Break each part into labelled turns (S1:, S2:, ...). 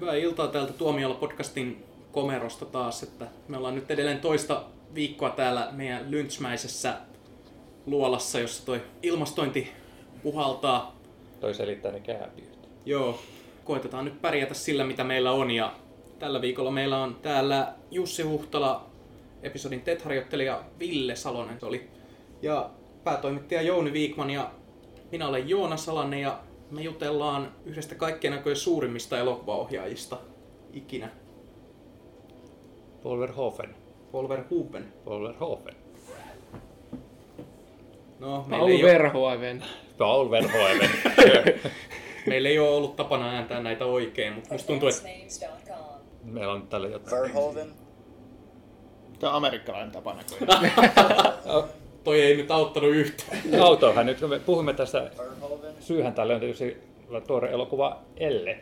S1: Hyvää iltaa täältä Tuomiolla podcastin komerosta taas, että me ollaan nyt edelleen toista viikkoa täällä meidän lynchmäisessä luolassa, jossa toi ilmastointi puhaltaa.
S2: Toi selittää ne kääpiöt.
S1: Joo, koitetaan nyt pärjätä sillä mitä meillä on ja tällä viikolla meillä on täällä Jussi Huhtala, episodin TET-harjoittelija Ville Salonen se oli, ja päätoimittaja Jouni Viikman ja minä olen Joona Salanen ja me jutellaan yhdestä kaikkien näköjen suurimmista elokuvaohjaajista ikinä.
S2: Paul Verhoeven.
S1: Paul Verhoeven.
S2: Paul Verhoeven.
S1: No, meillä
S3: Paul
S1: ei, ole,
S3: Verhoeven.
S2: Paul Verhoeven.
S1: meillä ei ole ollut tapana ääntää näitä oikein, mutta musta tuntuu, että.
S2: Meillä on tällä jotain.
S4: Verhoeven.
S3: Tämä on amerikkalainen tapa näköjään.
S1: toi ei nyt auttanut yhtään.
S2: Autohan nyt, kun me puhumme tästä,
S4: Verhoeven.
S2: Syyhän tälle on tietysti tuore elokuva Elle,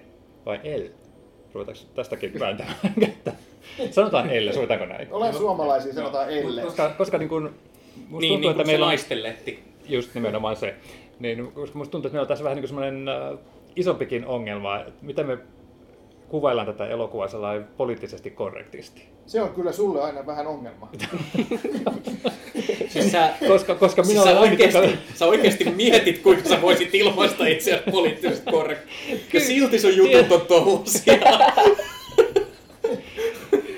S2: vai El? Ruvetaanko tästäkin vääntämään kättä? Sanotaan Elle, sovitaanko näin?
S3: Olen suomalaisia, sanotaan elle.
S2: Koska, koska niin kun, musta
S1: Niin,
S2: tuntuu,
S1: niin
S2: että
S1: kuin
S2: meillä on just nimenomaan se, niin koska musta tuntuu, että meillä on tässä vähän niin kuin semmoinen äh, isompikin ongelma, että miten me kuvaillaan tätä elokuvaa sellainen poliittisesti korrektisti.
S3: Se on kyllä sulle aina vähän ongelma.
S1: Siis sä,
S2: Koska, koska minä
S1: siis sä,
S2: olen ainut, joka-
S1: oikeasti, sä oikeasti mietit, kuinka sä voisit ilmaista itseäsi poliittisesti korrekti. Ja silti sun jutut on tollasia.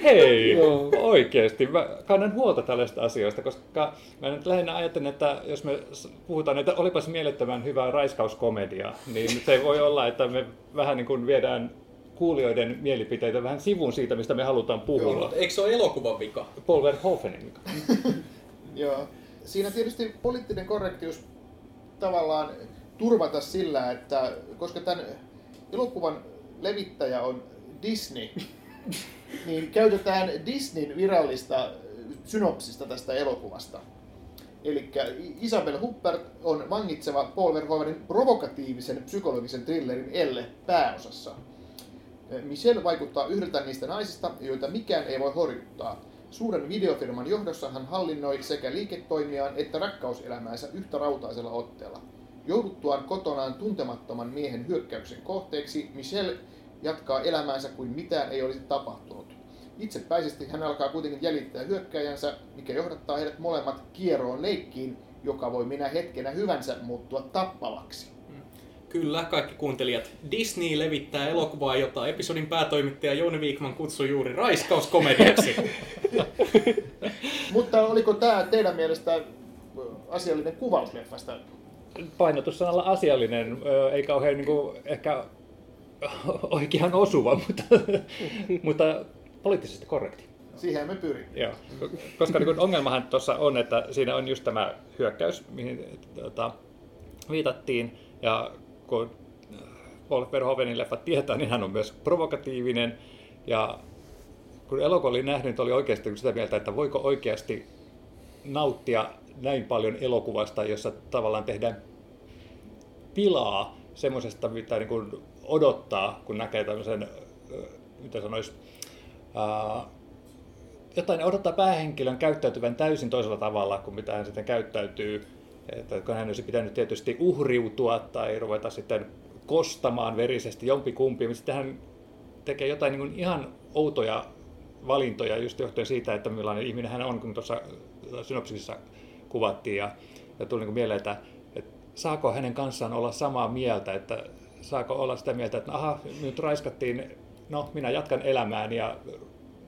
S2: Hei,
S3: Joo.
S2: oikeasti. Mä kannan huolta tällaista asioista, koska mä nyt lähinnä ajattelen, että jos me puhutaan, että olipas mielettömän hyvää raiskauskomedia, niin se voi olla, että me vähän niin kuin viedään kuulijoiden mielipiteitä vähän sivuun siitä, mistä me halutaan puhua.
S1: Joo, mutta eikö se ole elokuvan vika?
S2: Paul Verhoevenin vika.
S3: Joo. Siinä tietysti poliittinen korrektius tavallaan turvata sillä, että koska tämän elokuvan levittäjä on Disney, niin käytetään Disneyn virallista synopsista tästä elokuvasta. Eli Isabel Huppert on vangitseva Paul Verhoevenin provokatiivisen psykologisen thrillerin Elle pääosassa. Michelle vaikuttaa yhdeltä niistä naisista, joita mikään ei voi horjuttaa. Suuren videofirman johdossa hän hallinnoi sekä liiketoimiaan että rakkauselämäänsä yhtä rautaisella otteella. Jouduttuaan kotonaan tuntemattoman miehen hyökkäyksen kohteeksi, Michelle jatkaa elämäänsä kuin mitään ei olisi tapahtunut. Itsepäisesti hän alkaa kuitenkin jäljittää hyökkäjänsä, mikä johdattaa heidät molemmat kieroon leikkiin, joka voi minä hetkenä hyvänsä muuttua tappavaksi.
S1: Kyllä, kaikki kuuntelijat. Disney levittää elokuvaa, jota episodin päätoimittaja Jouni Viikman kutsui juuri raiskauskomediaksi.
S3: Mutta oliko tämä teidän mielestä asiallinen kuvaus leffasta?
S2: Painotussanalla asiallinen, ö, ei kauhean niin kuin, ehkä oikean osuva, mutta, mutta poliittisesti korrekti.
S3: Siihen me pyrimme.
S2: Joo, koska niin ongelmahan tuossa on, että siinä on just tämä hyökkäys, mihin tota, viitattiin, ja kun Paul Verhoevenin leffat tietää, niin hän on myös provokatiivinen, ja kun elokuva oli nähnyt, niin oli oikeasti sitä mieltä, että voiko oikeasti nauttia näin paljon elokuvasta, jossa tavallaan tehdään pilaa semmoisesta, mitä niin kuin odottaa, kun näkee tämmöisen, ö, mitä sanoisi, ää, jotain odottaa päähenkilön käyttäytyvän täysin toisella tavalla kuin mitä hän sitten käyttäytyy. Että kun hän olisi pitänyt tietysti uhriutua tai ruveta sitten kostamaan verisesti jompikumpi, mutta sitten hän tekee jotain niin ihan outoja valintoja just johtuen siitä, että millainen ihminen hän on, kun tuossa synopsisissa kuvattiin. Ja, ja tuli niin mieleen, että, että saako hänen kanssaan olla samaa mieltä, että saako olla sitä mieltä, että aha, nyt raiskattiin, no minä jatkan elämääni ja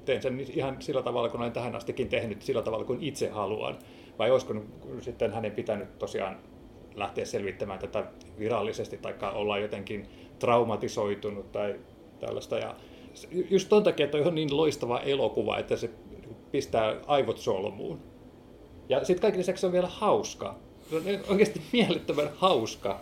S2: teen sen ihan sillä tavalla, kun olen tähän astikin tehnyt, sillä tavalla kuin itse haluan. Vai olisiko sitten hänen pitänyt tosiaan lähteä selvittämään tätä virallisesti tai olla jotenkin traumatisoitunut tai tällaista. Ja just ton takia, että on niin loistava elokuva, että se pistää aivot solmuun. Ja sitten kaiken lisäksi se on vielä hauska. Se on oikeasti mielettömän hauska.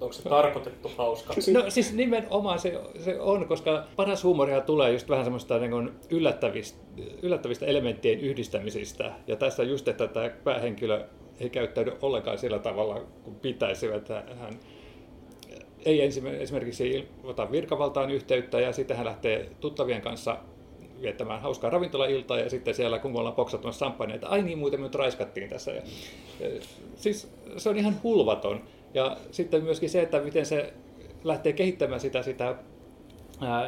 S1: Onko se tarkoitettu hauska?
S2: No siis nimenomaan se, se on, koska paras huumoria tulee just vähän semmoista niin kuin yllättävistä, yllättävistä elementtien yhdistämisistä. Ja tässä just, että tämä päähenkilö ei käyttäydy ollenkaan sillä tavalla kuin pitäisi. Että hän ei esimerkiksi ota virkavaltaan yhteyttä ja sitten hän lähtee tuttavien kanssa viettämään hauskaa ravintolailtaa ja sitten siellä kun ollaan poksattamassa champagnea, että ai niin muuten me nyt raiskattiin tässä. Ja, siis se on ihan hulvaton. Ja sitten myöskin se, että miten se lähtee kehittämään sitä, sitä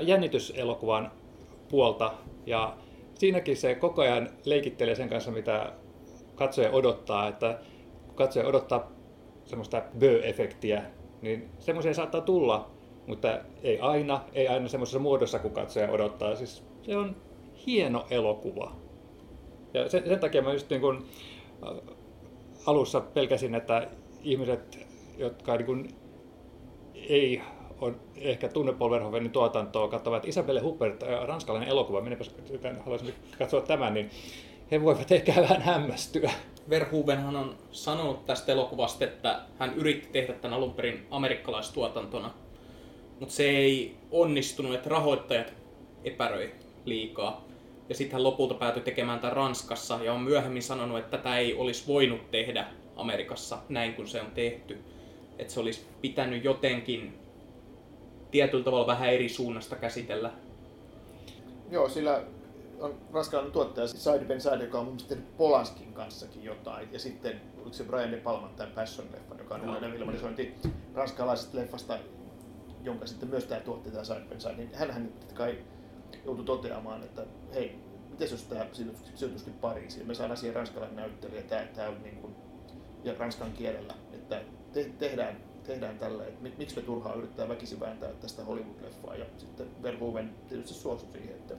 S2: jännityselokuvan puolta ja siinäkin se koko ajan leikittelee sen kanssa, mitä katsoja odottaa, että kun katsoja odottaa semmoista bö-efektiä, niin semmoisia saattaa tulla, mutta ei aina, ei aina semmoisessa muodossa, kun katsoja odottaa. Siis se on hieno elokuva. Ja sen, sen takia mä just niin kun, alussa pelkäsin, että ihmiset, jotka niin kun, ei on ehkä tunne Paul Verhoevenin tuotantoa, katsovat Isabelle Huppert, ranskalainen elokuva, minäpä haluaisin katsoa tämän, niin he voivat ehkä vähän hämmästyä.
S1: Verhoevenhan on sanonut tästä elokuvasta, että hän yritti tehdä tämän alun perin amerikkalaistuotantona, mutta se ei onnistunut, että rahoittajat epäröi liikaa. Ja sitten hän lopulta päätyi tekemään tämän Ranskassa ja on myöhemmin sanonut, että tätä ei olisi voinut tehdä Amerikassa näin kuin se on tehty. Että se olisi pitänyt jotenkin tietyllä tavalla vähän eri suunnasta käsitellä.
S3: Joo, sillä on ranskalainen tuottaja Side Ben Side, joka on mun mielestä Polanskin kanssakin jotain. Ja sitten oliko se Brian De Palman tämä Passion-leffa, joka on uuden filmatisointi ranskalaisesta leffasta, jonka sitten myös tämä tuotti tämä Side Ben Side, niin hän kai joutui toteamaan, että hei, miten jos tämä sijoituskin Pariisiin, me saadaan siihen ranskalainen näyttelijä, tämä, tämä on niin kuin, ja ranskan kielellä, että te, tehdään tehdään tällä, että miksi me turhaan yrittää väkisin vääntää tästä Hollywood-leffaa. Ja sitten Verhoeven tietysti suostui siihen, että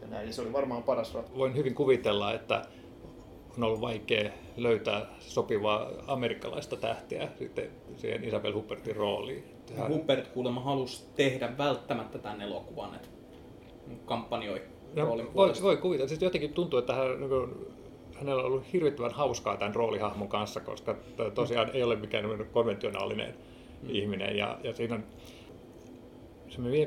S3: ja näin. Ja se oli varmaan paras ratkaisu.
S2: Voin hyvin kuvitella, että on ollut vaikea löytää sopivaa amerikkalaista tähtiä sitten siihen Isabel Huppertin rooliin.
S1: Hän... Huppert kuulemma halusi tehdä välttämättä tämän elokuvan, että kampanjoi no, roolin
S2: voi, voi kuvitella. Siis jotenkin tuntuu, että hän niin hänellä on ollut hirvittävän hauskaa tämän roolihahmon kanssa, koska tosiaan ei ole mikään konventionaalinen mm. ihminen. Ja, ja siinä on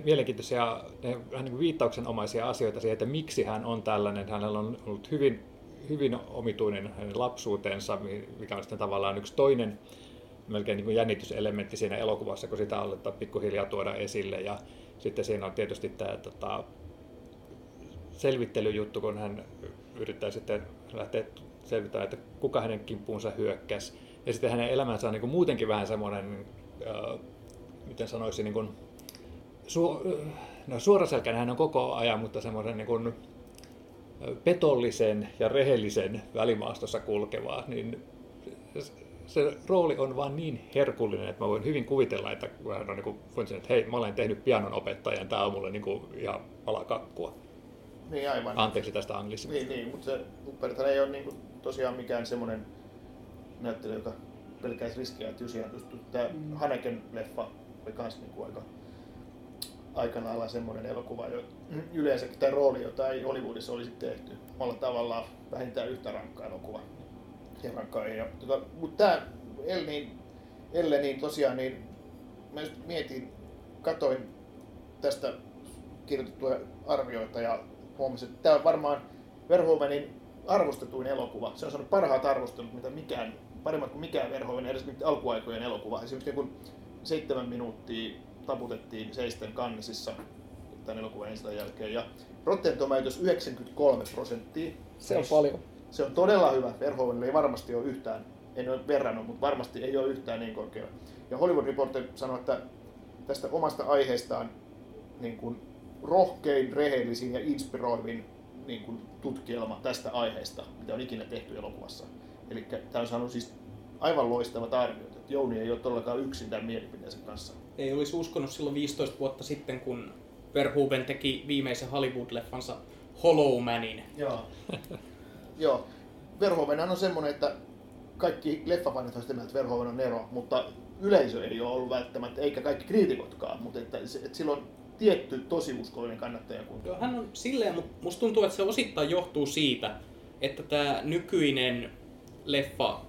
S2: mielenkiintoisia vähän niin viittauksenomaisia asioita siihen, että miksi hän on tällainen. Hänellä on ollut hyvin, hyvin omituinen hänen lapsuutensa, mikä on sitten tavallaan yksi toinen melkein niin kuin jännityselementti siinä elokuvassa, kun sitä aletaan pikkuhiljaa tuoda esille. Ja sitten siinä on tietysti tämä tota, selvittelyjuttu, kun hän yrittää sitten lähteä selvittämään, että kuka hänen kimppuunsa hyökkäsi. Ja sitten hänen elämänsä on niin kuin muutenkin vähän semmoinen, äh, miten sanoisin, niin kuin, su, no suoraselkäinen hän on koko ajan, mutta semmoinen niin kuin, petollisen ja rehellisen välimaastossa kulkevaa, niin se rooli on vaan niin herkullinen, että mä voin hyvin kuvitella, että hän on niin kuin, että hei, mä olen tehnyt pianon opettajan, tämä on mulle niin kuin ihan palakakkua.
S3: Niin aivan.
S2: Anteeksi tästä anglismista.
S3: Niin, niin mutta se Upperthan ei ole niin kuin, tosiaan mikään semmoinen näyttely, joka pelkäisi riskiä, että on Tämä mm. Haneken leffa oli myös niin kuin aika aika lailla semmoinen elokuva, jo, yleensä tämä rooli, jota ei Hollywoodissa olisi tehty. Omalla tavallaan vähintään yhtä rankka elokuva. Ja rankka ei. Ja, tota, mutta tämä El, niin, Elle, niin tosiaan, niin mä just mietin, katoin tästä kirjoitettuja arvioita ja huomasin, että tämä on varmaan Verhoevenin arvostetuin elokuva. Se on saanut parhaat arvostelut, mitä mikään, paremmat kuin mikään Verhoeven, edes nyt alkuaikojen elokuva. Esimerkiksi kun seitsemän minuuttia taputettiin seisten kannisissa tämän elokuvan ensimmäisen jälkeen. Ja Rotten Tomatoes 93 prosenttia.
S1: Se on paljon.
S3: Se on todella hyvä. Verhoevenille ei varmasti ole yhtään, en ole verrannut, mutta varmasti ei ole yhtään niin korkea. Ja Hollywood Reporter sanoi, että tästä omasta aiheestaan niin kuin rohkein, rehellisin ja inspiroivin niin kuin, tutkielma tästä aiheesta, mitä on ikinä tehty elokuvassa. Eli tämä on saanut siis aivan loistavat arviot, että Jouni ei ole todellakaan yksin tämän mielipiteensä kanssa.
S1: Ei olisi uskonut silloin 15 vuotta sitten, kun Verhoeven teki viimeisen Hollywood-leffansa Hollow Manin.
S3: Joo. Joo. Verhoeven on semmoinen, että kaikki leffafanit on sitä mieltä, että Verhoeven on Nero, mutta yleisö ei ole ollut välttämättä, eikä kaikki kriitikotkaan, mutta että, että silloin tietty tosiuskollinen kannattajakunta.
S1: Hän on silleen, mutta musta tuntuu, että se osittain johtuu siitä, että tämä nykyinen leffa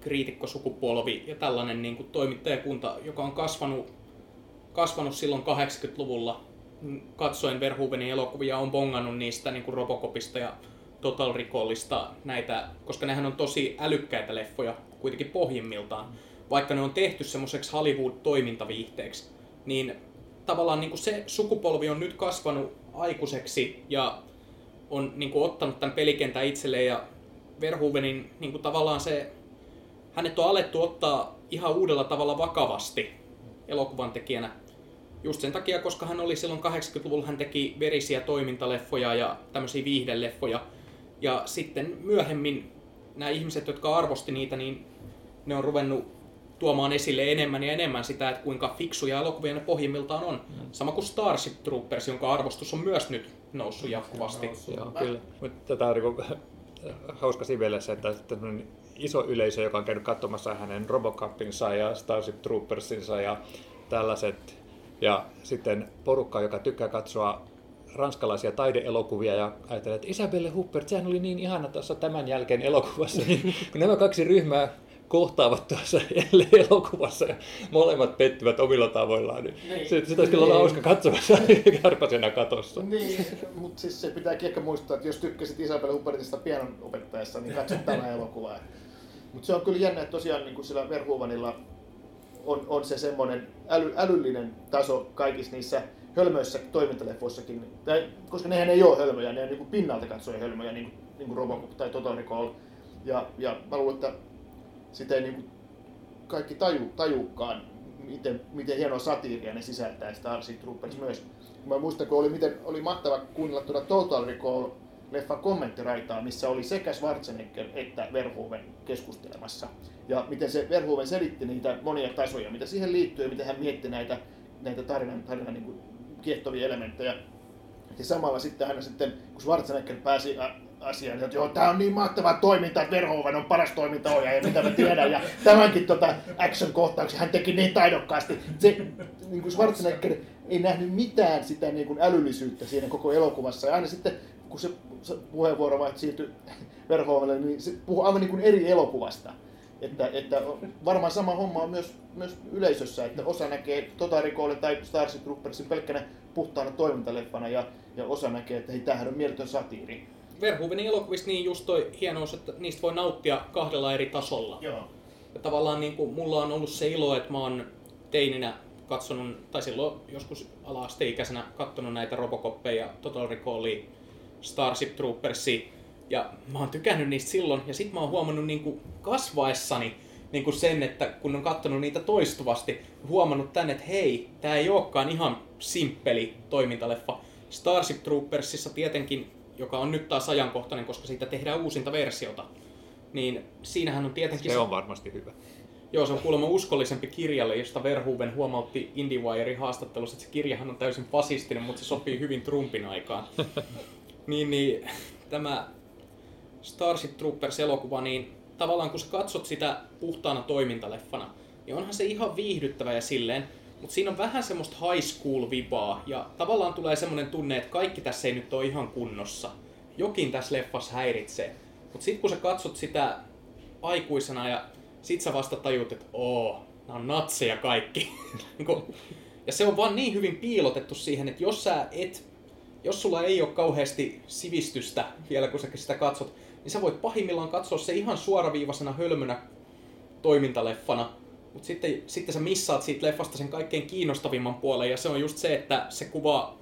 S1: kriitikkosukupolvi ja tällainen niin kuin toimittajakunta, joka on kasvanut, kasvanut silloin 80-luvulla, katsoen Verhoevenin elokuvia, on bongannut niistä niin kuin Robocopista ja Total Recallista näitä, koska nehän on tosi älykkäitä leffoja kuitenkin pohjimmiltaan. Vaikka ne on tehty semmoiseksi Hollywood-toimintaviihteeksi, niin tavallaan niin kuin se sukupolvi on nyt kasvanut aikuiseksi ja on niin kuin ottanut tämän pelikentän itselleen ja Verhoevenin niin kuin tavallaan se, hänet on alettu ottaa ihan uudella tavalla vakavasti elokuvan tekijänä. Just sen takia, koska hän oli silloin 80-luvulla, hän teki verisiä toimintaleffoja ja tämmöisiä viihdeleffoja. Ja sitten myöhemmin nämä ihmiset, jotka arvosti niitä, niin ne on ruvennut tuomaan esille enemmän ja enemmän sitä, että kuinka fiksuja elokuvia ne pohjimmiltaan on. Sama kuin Starship Troopers, jonka arvostus on myös nyt noussut jatkuvasti.
S2: Joo, kyllä. Mutta tätä on niin hauska sivelessä, että iso yleisö, joka on käynyt katsomassa hänen Robocopinsa ja Starship Troopersinsa ja tällaiset. Ja sitten porukka, joka tykkää katsoa ranskalaisia taideelokuvia ja ajattelee, että Isabelle Huppert, sehän oli niin ihana tuossa tämän jälkeen elokuvassa. Niin, kun nämä kaksi ryhmää kohtaavat tuossa elokuvassa ja molemmat pettyvät omilla tavoillaan, niin, niin. se olisi kyllä niin. hauska katsomassa kärpäsenä katossa.
S3: Niin, mutta siis se pitääkin ehkä muistaa, että jos tykkäsit Isabelle Huppertista pianon opettajassa, niin katso tämä elokuvaa. Mutta se on kyllä jännä, että tosiaan niin kuin sillä Verhuvanilla on, on se semmoinen äly, älyllinen taso kaikissa niissä hölmöissä toimintaleffoissakin, tai, koska nehän ei ole hölmöjä, ne on niin kuin pinnalta katsoen hölmöjä, niin, niin kuin Robocop tai Total Recall. Ja, ja mä luulen, että sitä ei niin kuin kaikki taju, tajukaan, miten, miten hienoa satiiria ne sisältää Starship Troopers myös. Mä muistan, kun oli, miten, oli mahtava kuunnella tuota Total Recall leffan kommenttiraitaa, missä oli sekä Schwarzenegger että Verhoeven keskustelemassa. Ja miten se Verhoeven selitti niitä monia tasoja, mitä siihen liittyy ja miten hän mietti näitä, näitä tarinan, tarinan niin kuin kiehtovia elementtejä. Ja samalla sitten hän sitten, kun Schwarzenegger pääsi asiaan, että joo, tämä on niin mahtavaa toimintaa, että Verhoeven on paras toimintaohjaaja, mitä mä tiedän, ja tämänkin tota action-kohtauksen hän teki niin taidokkaasti. Se, niin kuin Schwarzenegger ei nähnyt mitään sitä niin kuin älyllisyyttä siinä koko elokuvassa, ja aina sitten kun se, se puheenvuoro vai siirtyi Verhoevelle, niin se puhuu aivan niin kuin eri elokuvasta. Että, että varmaan sama homma on myös, myös yleisössä, että osa näkee Total Recall tai Starship Troopersin pelkkänä puhtaana toimintaleffana ja, ja osa näkee, että hei, tämähän on mieletön satiiri.
S1: Verhoevenin elokuvissa niin just toi hienous, että niistä voi nauttia kahdella eri tasolla.
S3: Joo.
S1: Ja tavallaan niin kuin, mulla on ollut se ilo, että mä oon teininä katsonut, tai silloin joskus ala-asteikäisenä katsonut näitä Robocoppeja, Total Recallia, Starship Troopersia, ja mä oon tykännyt niistä silloin, ja sit mä oon huomannut niin kuin kasvaessani niin kuin sen, että kun on katsonut niitä toistuvasti, huomannut tänne, että hei, tää ei olekaan ihan simppeli toimintaleffa. Starship Troopersissa tietenkin joka on nyt taas ajankohtainen, koska siitä tehdään uusinta versiota, niin siinähän on tietenkin...
S2: Se on varmasti hyvä.
S1: Joo, se on kuulemma uskollisempi kirjalle, josta Verhoeven huomautti IndieWirein haastattelussa, että se kirjahan on täysin fasistinen, mutta se sopii hyvin Trumpin aikaan. niin, niin tämä Starship Troopers-elokuva, niin tavallaan kun sä katsot sitä puhtaana toimintaleffana, niin onhan se ihan viihdyttävä ja silleen, mutta siinä on vähän semmoista high school-vipaa ja tavallaan tulee semmoinen tunne, että kaikki tässä ei nyt ole ihan kunnossa. Jokin tässä leffassa häiritsee. Mutta sitten kun sä katsot sitä aikuisena ja sit sä vasta tajut, että oo, nämä on natseja kaikki. Niinku, ja se on vaan niin hyvin piilotettu siihen, että jos sä et, jos sulla ei ole kauheasti sivistystä vielä kun sä sitä katsot, niin sä voit pahimmillaan katsoa se ihan suoraviivaisena hölmönä toimintaleffana, mutta sitten, sitten sä missaat siitä leffasta sen kaikkein kiinnostavimman puolen, ja se on just se, että se kuvaa,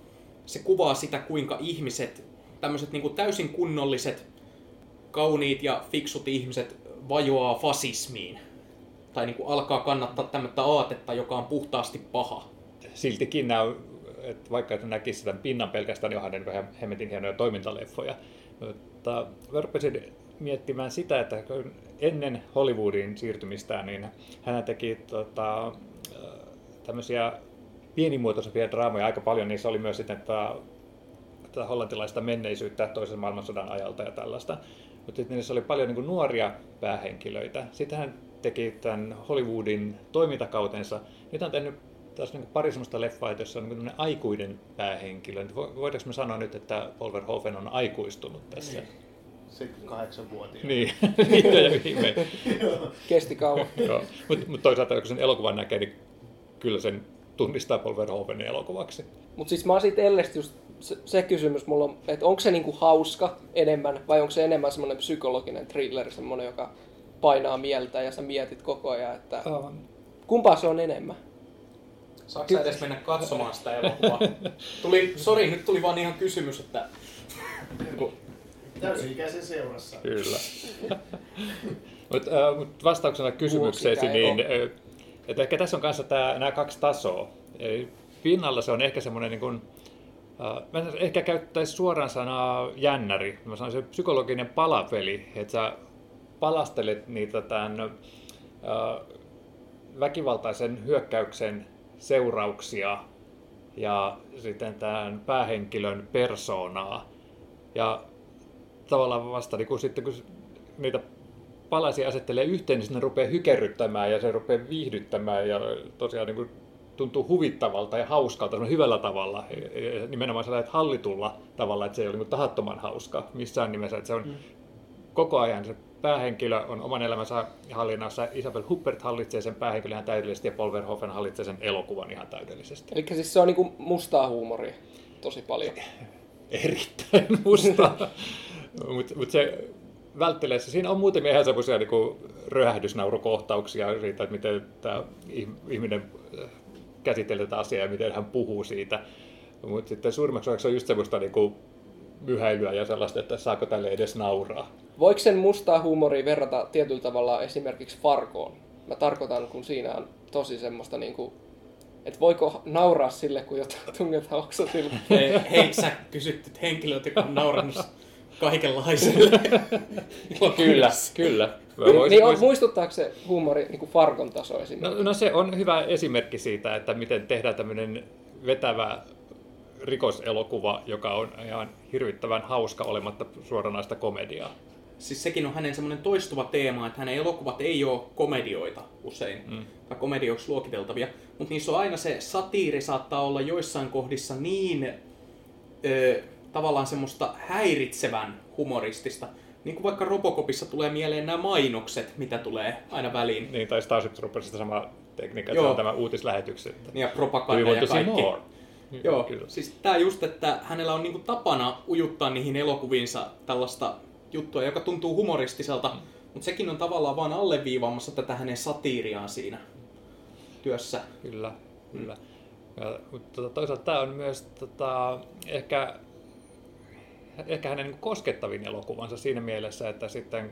S1: se kuvaa sitä, kuinka ihmiset, tämmöiset niin täysin kunnolliset, kauniit ja fiksut ihmiset vajoaa fasismiin. Tai niin kuin alkaa kannattaa tämmöistä aatetta, joka on puhtaasti paha.
S2: Siltikin nämä, että vaikka et näkisi sitä pinnan pelkästään, niin onhan ne hemmetin hienoja toimintaleffoja. Mutta miettimään sitä, että ennen Hollywoodin siirtymistään, niin hän teki tota, tämmöisiä pienimuotoisempia draamoja aika paljon. Niissä oli myös sitten tätä, tätä hollantilaista menneisyyttä toisen maailmansodan ajalta ja tällaista. Mutta sitten niissä oli paljon niin nuoria päähenkilöitä. Sitten hän teki tämän Hollywoodin toimintakautensa. Nyt on tehnyt taas niin pari sellaista leffaa, jossa on niin aikuinen päähenkilö. Voidaanko me sanoa nyt, että Paul Verhoeven on aikuistunut tässä? Niin.
S3: 78-vuotiaana.
S2: Niin, niin ja viimein.
S5: Kesti kauan.
S2: Mutta mut toisaalta kun sen elokuvan näkee, niin kyllä sen tunnistaa Paul Verhoevenin elokuvaksi.
S5: Mutta siis mä oon siitä Ellestä just se, se kysymys mulla on, että onko se niinku hauska enemmän vai onko se enemmän semmoinen psykologinen thriller, semmoinen, joka painaa mieltä ja sä mietit koko ajan, että kumpaa se on enemmän?
S1: Saatko sä edes mennä katsomaan sitä elokuvaa? Tuli, sori, nyt tuli vaan ihan kysymys, että
S3: Täysi-ikäisen seurassa.
S2: Kyllä. Mutta äh, mut vastauksena kysymykseesi, niin äh, että ehkä tässä on kanssa tää, nämä kaksi tasoa. Eli pinnalla se on ehkä semmoinen niin kuin, Uh, mä ehkä käyttäisi suoraan sanaa jännäri. Mä sanoisin se psykologinen palapeli, että sä palastelet niitä tämän uh, väkivaltaisen hyökkäyksen seurauksia ja sitten tämän päähenkilön persoonaa. Ja tavallaan vasta niin kun sitten kun niitä palasia asettelee yhteen, niin ne rupeaa hykerryttämään ja se rupeaa viihdyttämään ja tosiaan niin kuin tuntuu huvittavalta ja hauskalta hyvällä tavalla, nimenomaan sellainen hallitulla tavalla, että se ei ole niin tahattoman hauska missään nimessä, että se on mm. koko ajan se päähenkilö on oman elämänsä hallinnassa, Isabel Huppert hallitsee sen päähenkilön ihan täydellisesti ja Paul Verhoeven hallitsee sen elokuvan ihan täydellisesti.
S5: Eli siis se on niin mustaa huumoria tosi paljon.
S2: Erittäin mustaa, mutta mut se välttelee se. Siinä on muutamia ihan semmoisia niin röhähdysnaurukohtauksia siitä, että miten tämä ihminen äh, käsittelee tätä asiaa ja miten hän puhuu siitä. Mutta sitten suurimmaksi osaksi on just semmoista niin kuin myhäilyä ja sellaista, että saako tälle edes nauraa.
S5: Voiko sen mustaa huumoria verrata tietyllä tavalla esimerkiksi Farkoon? Mä tarkoitan, kun siinä on tosi semmoista niin kuin, että voiko nauraa sille, kun jotain tungetaan oksasille.
S1: Hei, hei sä kysyt henkilöt, jotka on naurannut kaikenlaiselle.
S2: kyllä, kyllä.
S5: Vois, niin vois... muistuttaako se huumori niin kuin Farkon taso
S2: esimerkiksi? No, no se on hyvä esimerkki siitä, että miten tehdään tämmöinen vetävä rikoselokuva, joka on ihan hirvittävän hauska olematta suoranaista komediaa.
S1: Siis sekin on hänen semmoinen toistuva teema, että hänen elokuvat ei ole komedioita usein, mm. tai komedioiksi luokiteltavia, mutta niissä on aina se satiiri saattaa olla joissain kohdissa niin ö, tavallaan semmoista häiritsevän humoristista. Niin kuin vaikka Robocopissa tulee mieleen nämä mainokset, mitä tulee aina väliin.
S2: Niin, tai Starship Troopersista sama tekniikka, on tämä uutislähetykset.
S1: Niin, ja propaganda ja kaikki. More. Joo, Kyllä. siis tämä just, että hänellä on niinku tapana ujuttaa niihin elokuviinsa tällaista juttua, joka tuntuu humoristiselta, mm. mutta sekin on tavallaan vain alleviivaamassa tätä hänen satiiriaan siinä työssä.
S2: Kyllä, kyllä. Mm. Ja, mutta tota, toisaalta tämä on myös tota, ehkä ehkä hänen niin koskettavin elokuvansa siinä mielessä, että sitten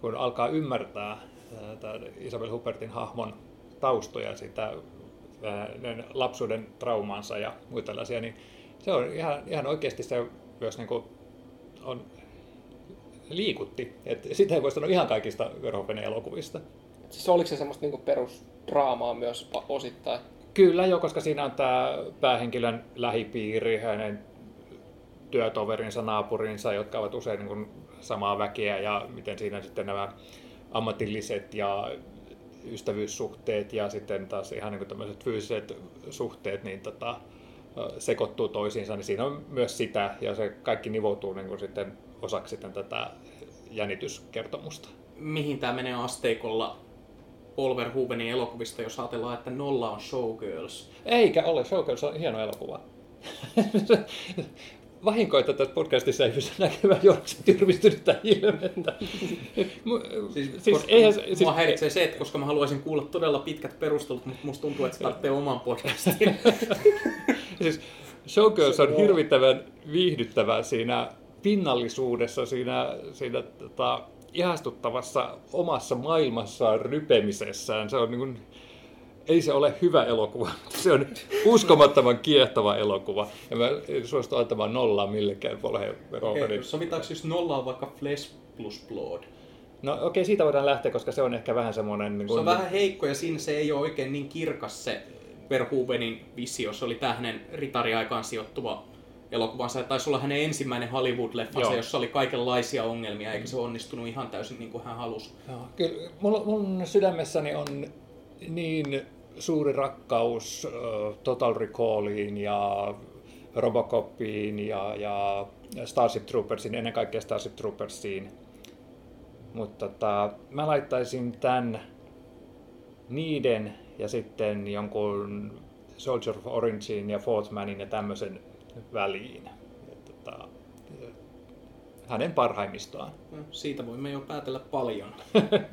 S2: kun alkaa ymmärtää Isabel Hubertin hahmon taustoja, sitä lapsuuden traumansa ja muita tällaisia, niin se on ihan, ihan oikeasti se myös niin kuin on liikutti. Et sitä ei voi sanoa ihan kaikista Verhoevenin elokuvista.
S5: Siis oliko se semmoista niin perusdraamaa myös osittain?
S2: Kyllä jo, koska siinä on tämä päähenkilön lähipiiri, hänen työtoverinsa, naapurinsa, jotka ovat usein niin kuin samaa väkeä ja miten siinä sitten nämä ammatilliset ja ystävyyssuhteet ja sitten taas ihan niin tämmöiset fyysiset suhteet niin tota, sekoittuu toisiinsa, niin siinä on myös sitä ja se kaikki nivoutuu niin kuin sitten osaksi sitten tätä jännityskertomusta.
S1: Mihin tämä menee asteikolla Paul Verhoevenin elokuvista, jos ajatellaan, että nolla on Showgirls?
S2: Eikä ole, Showgirls on hieno elokuva. vahinko, että tässä podcastissa ei pysty näkemään Jorksen tyrmistynyttä ilmettä.
S1: siis, siis, koska, eihän, siis, mua häiritsee se, että koska mä haluaisin kuulla todella pitkät perustelut, mutta musta tuntuu, että se tarvitsee oman podcastin.
S2: siis Showgirls on hirvittävän viihdyttävä siinä pinnallisuudessa, siinä, siinä tota, ihastuttavassa omassa maailmassaan rypemisessään. Se on niin kuin, ei se ole hyvä elokuva, se on uskomattoman kiehtova elokuva. Ja mä suostun antamaan nollaa millekään Paul
S1: okay, Sovitaanko just nollaa vaikka Flesh plus Blood?
S2: No okei, okay, siitä voidaan lähteä, koska se on ehkä vähän semmoinen... Niin
S1: kuin... Se on vähän heikko ja siinä se ei ole oikein niin kirkas se Verhoevenin visio. Se oli tähden ritariaikaan sijoittuva elokuvansa. Taisi olla hänen ensimmäinen Hollywood-leffansa, jossa oli kaikenlaisia ongelmia, eikä se onnistunut ihan täysin niin kuin hän halusi.
S2: Joo. Kyllä, mun, mun sydämessäni on niin suuri rakkaus Total Recalliin ja Robocopiin ja, ja Starship Troopersiin, ennen kaikkea Starship Troopersiin. Mutta tota, mä laittaisin tämän niiden ja sitten jonkun Soldier of Orangein ja Fourth Manin ja tämmöisen väliin. Ja, tota, hänen parhaimmistaan.
S1: No, siitä voimme jo päätellä paljon.